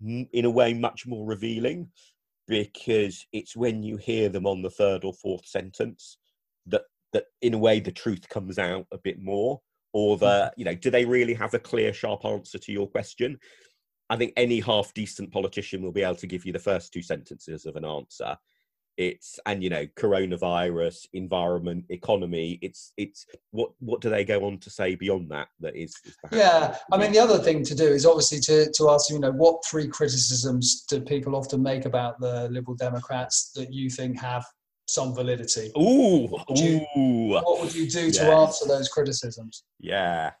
in a way much more revealing because it's when you hear them on the third or fourth sentence that that in a way the truth comes out a bit more or the mm. you know do they really have a clear sharp answer to your question I think any half decent politician will be able to give you the first two sentences of an answer. It's and you know coronavirus, environment, economy. It's it's what what do they go on to say beyond that? That is, is yeah. I mean, the other thing to do is obviously to to ask you know what three criticisms do people often make about the Liberal Democrats that you think have some validity. Ooh, what would you, ooh. What would you do to answer those criticisms? Yeah,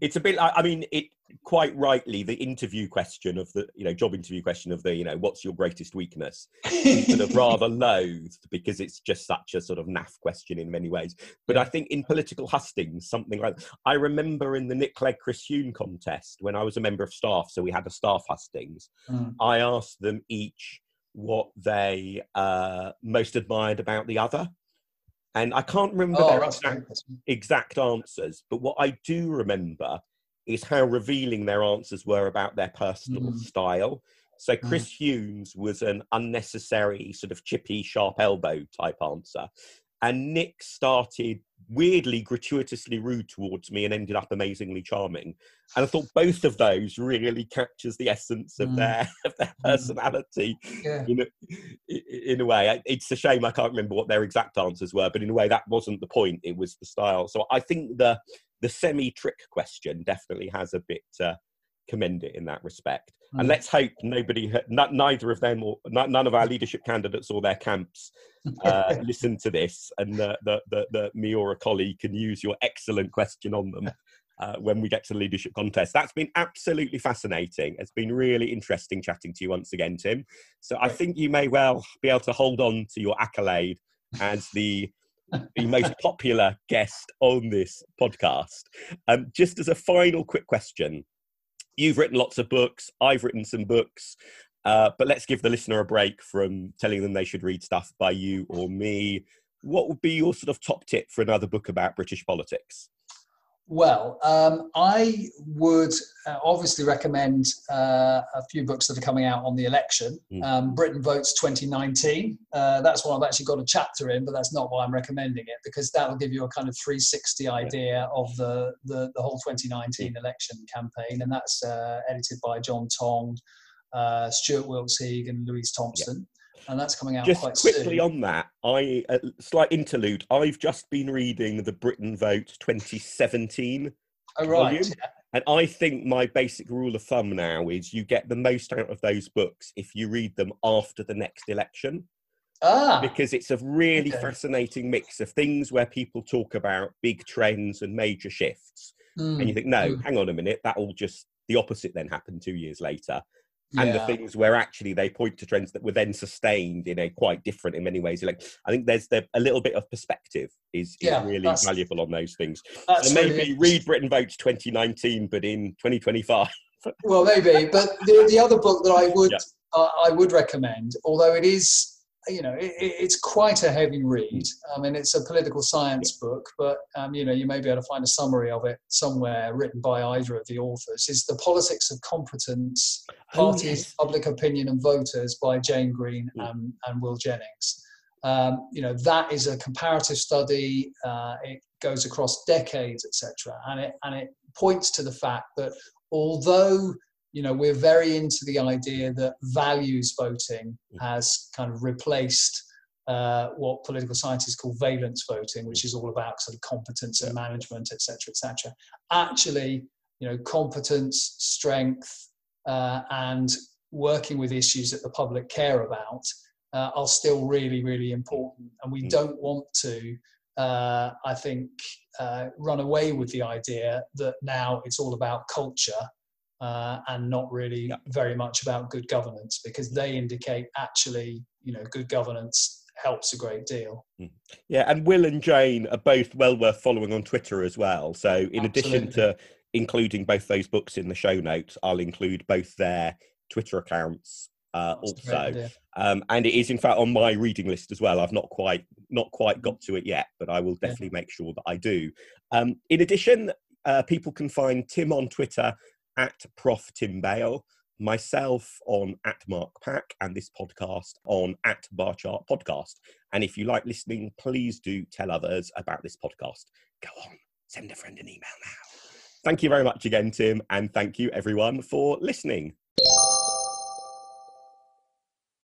it's a bit. I, I mean, it quite rightly the interview question of the you know job interview question of the you know what's your greatest weakness? Sort of rather loathed because it's just such a sort of naff question in many ways. But i think in political hustings something like i remember in the nick clegg chris huhne contest when i was a member of staff so we had a staff hustings mm. i asked them each what they uh, most admired about the other. And I can't remember oh, their exact, exact, answers, but what I do remember is how revealing their answers were about their personal mm. style. So mm. Chris mm. Huhne's was an unnecessary sort of chippy, sharp elbow type answer. And Nick started weirdly, gratuitously rude towards me and ended up amazingly charming. And I thought both of those really captures the essence of mm. their of their mm. personality yeah. in, a, in a way. It's a shame I can't remember what their exact answers were, but in a way that wasn't the point. It was the style. So I think the the semi trick question definitely has a bit to commend it in that respect. Mm. And let's hope nobody, not, neither of them or not, none of our leadership candidates or their camps uh, listen to this and the, the, the, the, me or a colleague can use your excellent question on them. Uh, when we get to the leadership contest. That's been absolutely fascinating. It's been really interesting chatting to you once again, Tim. So I think you may well be able to hold on to your accolade as the the most popular guest on this podcast. Um, just as a final quick question, you've written lots of books, I've written some books, uh, but let's give the listener a break from telling them they should read stuff by you or me. What would be your sort of top tip for another book about British politics? Well, um, I would uh, obviously recommend uh, a few books that are coming out on the election. Mm. Um, Britain Votes 2019. Uh, that's one I've actually got a chapter in, but that's not why I'm recommending it because that will give you a kind of 360 idea of the, the, the whole 2019 mm. election campaign. And that's uh, edited by Jon Tonge, uh, Stuart Wilks-Heeg, and Louise Thompson and that's coming out just quickly soon. on that i a slight interlude i've just been reading the britain vote 2017 oh, right yeah. and i think my basic rule of thumb now is you get the most out of those books if you read them after the next election ah, because it's a really okay. fascinating mix of things where people talk about big trends and major shifts mm. and you think no mm. hang on a minute that all just the opposite then happened two years later and the things where actually they point to trends that were then sustained in a quite different in many ways. Like i think there's the, a little bit of perspective is, is yeah, really valuable on those things. so maybe read britain votes 2019 but in 2025 well maybe but the, the other book that i would yeah. uh, i would recommend although it is you know, it, it's quite a heavy read. I mean, it's a political science book, but um, you know, you may be able to find a summary of it somewhere written by either of the authors. Is the politics of competence, parties, oh, yes. public opinion, and voters by Jane Green and, and Will Jennings. Um, you know, that is a comparative study. Uh, it goes across decades, etc., and it and it points to the fact that although you know, we're very into the idea that values voting mm. has kind of replaced uh, what political scientists call valence voting, which is all about sort of competence and management, etc., etc. Actually, you know, competence, strength, uh, and working with issues that the public care about uh, are still really, really important. And we mm. don't want to, uh, I think, uh, run away with the idea that now it's all about culture uh, and not really yeah. very much about good governance because they indicate actually, you know, good governance helps a great deal. Hmm. Yeah, and Will and Jane are both well worth following on Twitter as well. So, in Absolutely. addition to including both those books in the show notes, I'll include both their Twitter accounts uh, also. Um, and it is in fact on my reading list as well. I've not quite not quite got to it yet, but I will definitely yeah. make sure that I do. Um, in addition, uh, people can find Tim on Twitter at Prof Tim Bale, myself on at Mark Pack, and this podcast on at Bar Chart Podcast. And if you like listening, please do tell others about this podcast. Go on, send a friend an email now. Thank you very much again, Tim, and thank you everyone for listening.